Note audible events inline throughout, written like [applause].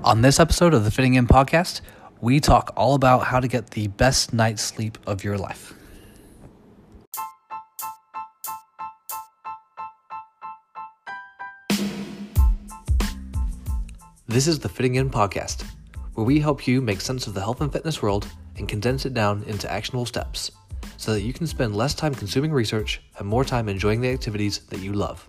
On this episode of the Fitting In podcast, we talk all about how to get the best night's sleep of your life. This is the Fitting In podcast, where we help you make sense of the health and fitness world and condense it down into actionable steps so that you can spend less time consuming research and more time enjoying the activities that you love.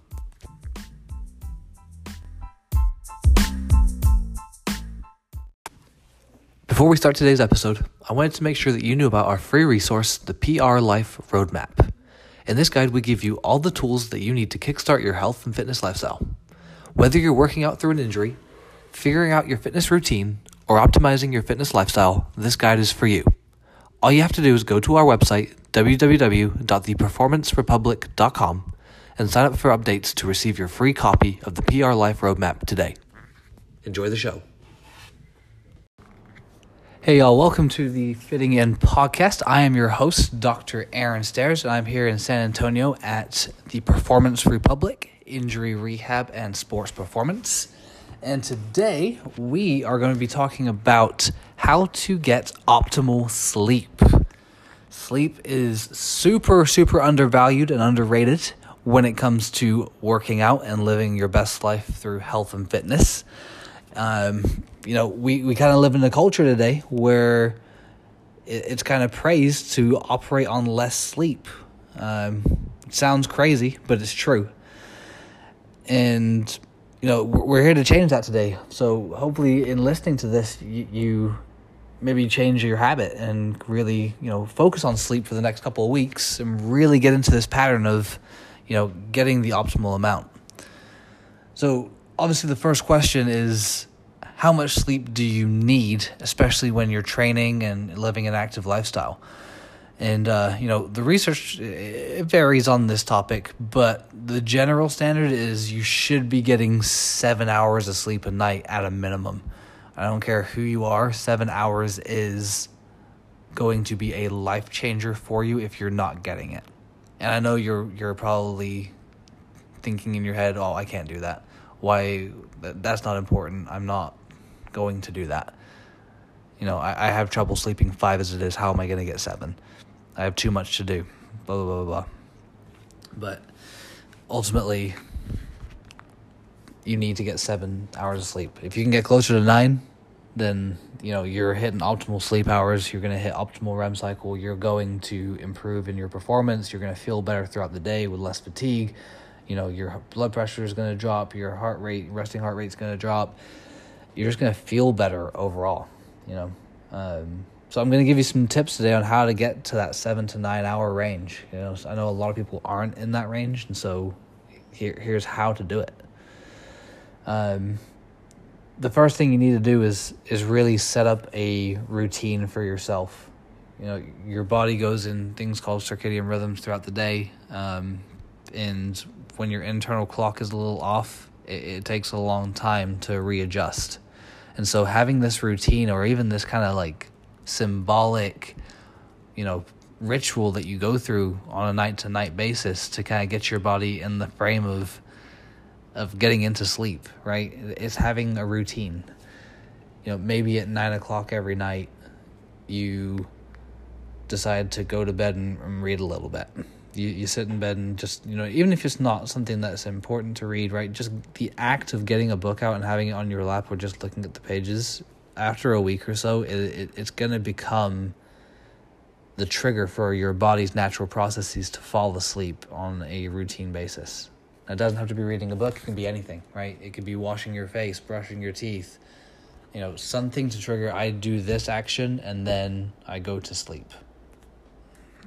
Before we start today's episode, I wanted to make sure that you knew about our free resource, the PR Life Roadmap. In this guide, we give you all the tools that you need to kickstart your health and fitness lifestyle. Whether you're working out through an injury, figuring out your fitness routine, or optimizing your fitness lifestyle, this guide is for you. All you have to do is go to our website, www.theperformancerepublic.com, and sign up for updates to receive your free copy of the PR Life Roadmap today. Enjoy the show. Hey, y'all, welcome to the Fitting In podcast. I am your host, Dr. Aaron Stairs, and I'm here in San Antonio at the Performance Republic Injury Rehab and Sports Performance. And today we are going to be talking about how to get optimal sleep. Sleep is super, super undervalued and underrated when it comes to working out and living your best life through health and fitness. Um, you know, we, we kind of live in a culture today where it, it's kind of praised to operate on less sleep. Um, sounds crazy, but it's true. And, you know, we're here to change that today. So hopefully, in listening to this, you, you maybe change your habit and really, you know, focus on sleep for the next couple of weeks and really get into this pattern of, you know, getting the optimal amount. So, obviously, the first question is how much sleep do you need, especially when you're training and living an active lifestyle? And uh, you know, the research it varies on this topic, but the general standard is you should be getting seven hours of sleep a night at a minimum. I don't care who you are, seven hours is going to be a life changer for you if you're not getting it. And I know you're you're probably thinking in your head, "Oh, I can't do that. Why? That's not important. I'm not going to do that." You know, I, I have trouble sleeping five as it is. How am I going to get seven? I have too much to do. Blah blah blah blah. But ultimately, you need to get seven hours of sleep. If you can get closer to nine, then you know you're hitting optimal sleep hours. You're going to hit optimal REM cycle. You're going to improve in your performance. You're going to feel better throughout the day with less fatigue. You know your blood pressure is going to drop. Your heart rate, resting heart rate, is going to drop. You're just going to feel better overall. You know. Um, so I'm going to give you some tips today on how to get to that seven to nine hour range. You know, I know a lot of people aren't in that range, and so here here's how to do it. Um, the first thing you need to do is is really set up a routine for yourself. You know, your body goes in things called circadian rhythms throughout the day, um, and when your internal clock is a little off, it, it takes a long time to readjust. And so, having this routine, or even this kind of like symbolic, you know, ritual that you go through on a night to night basis to kind of get your body in the frame of of getting into sleep, right? It's having a routine. You know, maybe at nine o'clock every night, you decide to go to bed and, and read a little bit. You you sit in bed and just you know, even if it's not something that's important to read, right? Just the act of getting a book out and having it on your lap or just looking at the pages after a week or so, it, it it's gonna become the trigger for your body's natural processes to fall asleep on a routine basis. It doesn't have to be reading a book, it can be anything, right? It could be washing your face, brushing your teeth, you know, something to trigger I do this action and then I go to sleep.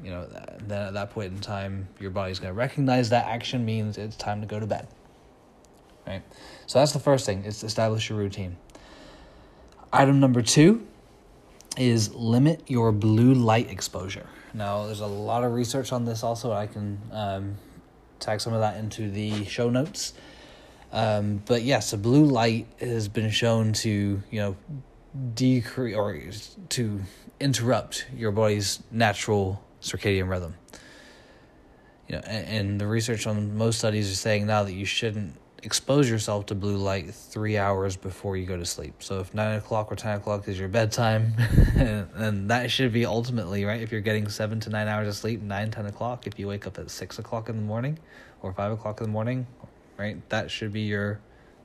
You know, then at that point in time, your body's going to recognize that action means it's time to go to bed. Right? So that's the first thing, is establish your routine. Item number two is limit your blue light exposure. Now, there's a lot of research on this also. I can um, tag some of that into the show notes. Um, but yes, the blue light has been shown to you know decrease or to interrupt your body's natural circadian rhythm. You know, and, and the research on most studies is saying now that you shouldn't expose yourself to blue light three hours before you go to sleep. So if nine o'clock or ten o'clock is your bedtime, [laughs] and that should be ultimately right. If you're getting seven to nine hours of sleep, nine ten o'clock. If you wake up at six o'clock in the morning, or five o'clock in the morning, right, that should be your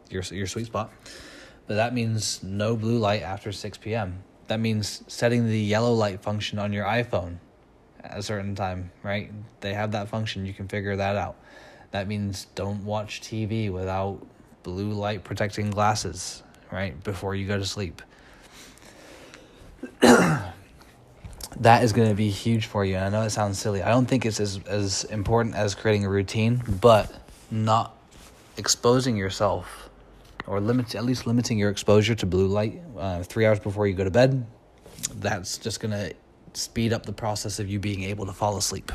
your your sweet spot. But that means no blue light after six p.m. That means setting the yellow light function on your iPhone a certain time, right? They have that function. You can figure that out that means don't watch TV without blue light protecting glasses, right? Before you go to sleep. [clears throat] that is going to be huge for you. And I know it sounds silly. I don't think it's as, as important as creating a routine, but not exposing yourself or limit at least limiting your exposure to blue light uh, three hours before you go to bed. That's just going to speed up the process of you being able to fall asleep.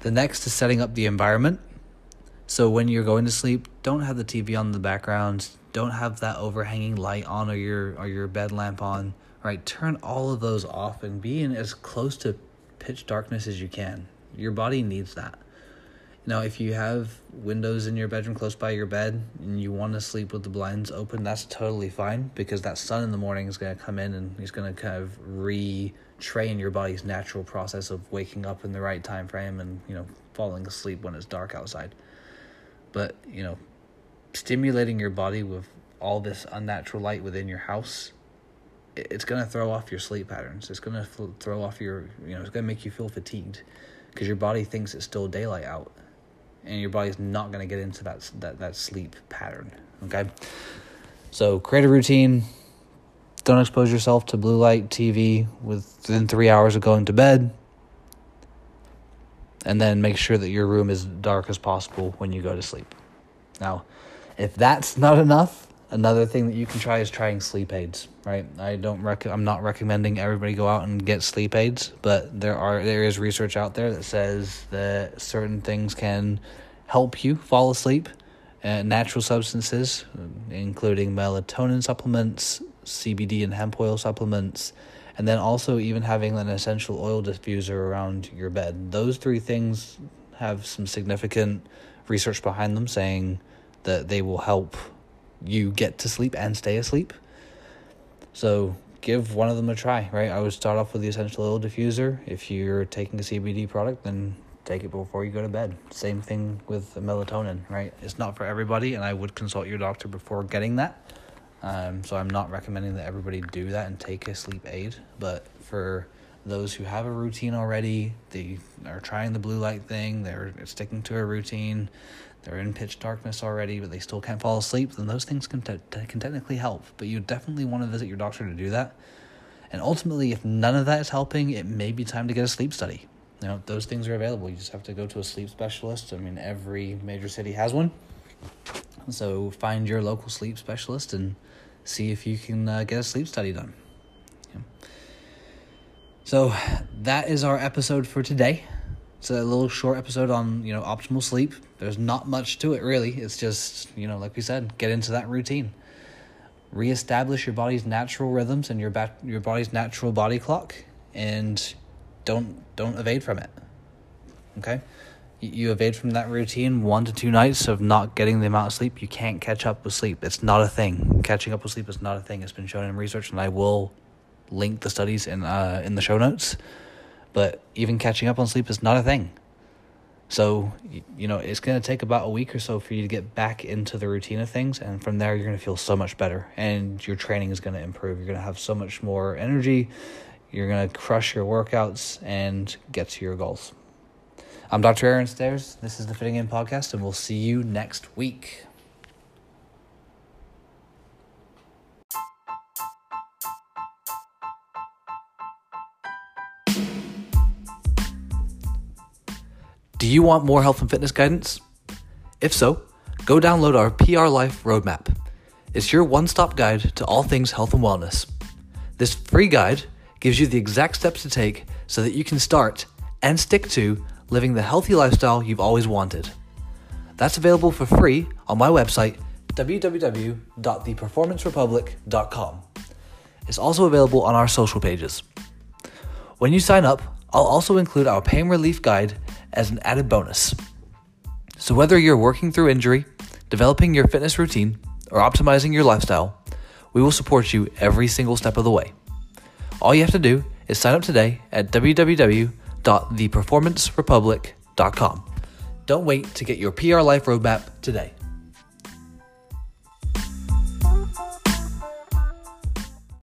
The next is setting up the environment. So when you're going to sleep, don't have the TV on the background. Don't have that overhanging light on or your or your bed lamp on. Right? Turn all of those off and be in as close to pitch darkness as you can. Your body needs that. Now, if you have windows in your bedroom close by your bed and you want to sleep with the blinds open, that's totally fine because that sun in the morning is going to come in and it's going to kind of retrain your body's natural process of waking up in the right time frame and, you know, falling asleep when it's dark outside. But, you know, stimulating your body with all this unnatural light within your house it's going to throw off your sleep patterns. It's going to throw off your, you know, it's going to make you feel fatigued because your body thinks it's still daylight out and your body's not going to get into that, that that sleep pattern okay? So create a routine. Don't expose yourself to blue light tv within three hours of going to bed. And then make sure that your room is dark as possible when you go to sleep. Now if that's not enough another thing that you can try is trying sleep aids right? I don't rec- i'm not recommending everybody go out and get sleep aids but there are there is research out there that says that certain things can help you fall asleep. Uh, natural substances including melatonin supplements cbd and hemp oil supplements and then also even having an essential oil diffuser around your bed. Those three things have some significant research behind them saying that they will help you get to sleep and stay asleep. So give one of them a try, right? I would start off with the essential oil diffuser. If you're taking a CBD product, then take it before you go to bed. Same thing with melatonin, right? It's not for everybody, and I would consult your doctor before getting that. Um, so I'm not recommending that everybody do that and take a sleep aid, but for those who have a routine already, they are trying the blue light thing, they're sticking to a routine, they're in pitch darkness already, but they still can't fall asleep, then those things can, te- can technically help. But you definitely want to visit your doctor to do that. And ultimately, if none of that is helping, it may be time to get a sleep study. You know, those things are available. You just have to go to a sleep specialist. I mean, every major city has one. So find your local sleep specialist and see if you can uh, get a sleep study done. Yeah. So that is our episode for today. It's a little short episode on, you know, optimal sleep. There's not much to it really. It's just, you know, like we said, get into that routine. Reestablish your body's natural rhythms and your ba- your body's natural body clock and don't don't evade from it. Okay? You evade from that routine one to two nights of not getting the amount of sleep, you can't catch up with sleep. It's not a thing. Catching up with sleep is not a thing. It's been shown in research and I will link the studies in uh in the show notes but even catching up on sleep is not a thing. So, you know, it's going to take about a week or so for you to get back into the routine of things. And from there, you're going to feel so much better. And your training is going to improve. You're going to have so much more energy. You're going to crush your workouts and get to your goals. I'm Dr. Aaron Stairs. This is the Fitting In Podcast, and we'll see you next week. Do you want more health and fitness guidance? If so, go download our PR Life Roadmap. It's your one stop guide to all things health and wellness. This free guide gives you the exact steps to take so that you can start and stick to living the healthy lifestyle you've always wanted. That's available for free on my website, www.theperformancerepublic.com. It's also available on our social pages. When you sign up, I'll also include our pain relief guide as an added bonus. So, whether you're working through injury, developing your fitness routine, or optimizing your lifestyle, we will support you every single step of the way. All you have to do is sign up today at www.theperformancerepublic.com. Don't wait to get your PR Life roadmap today.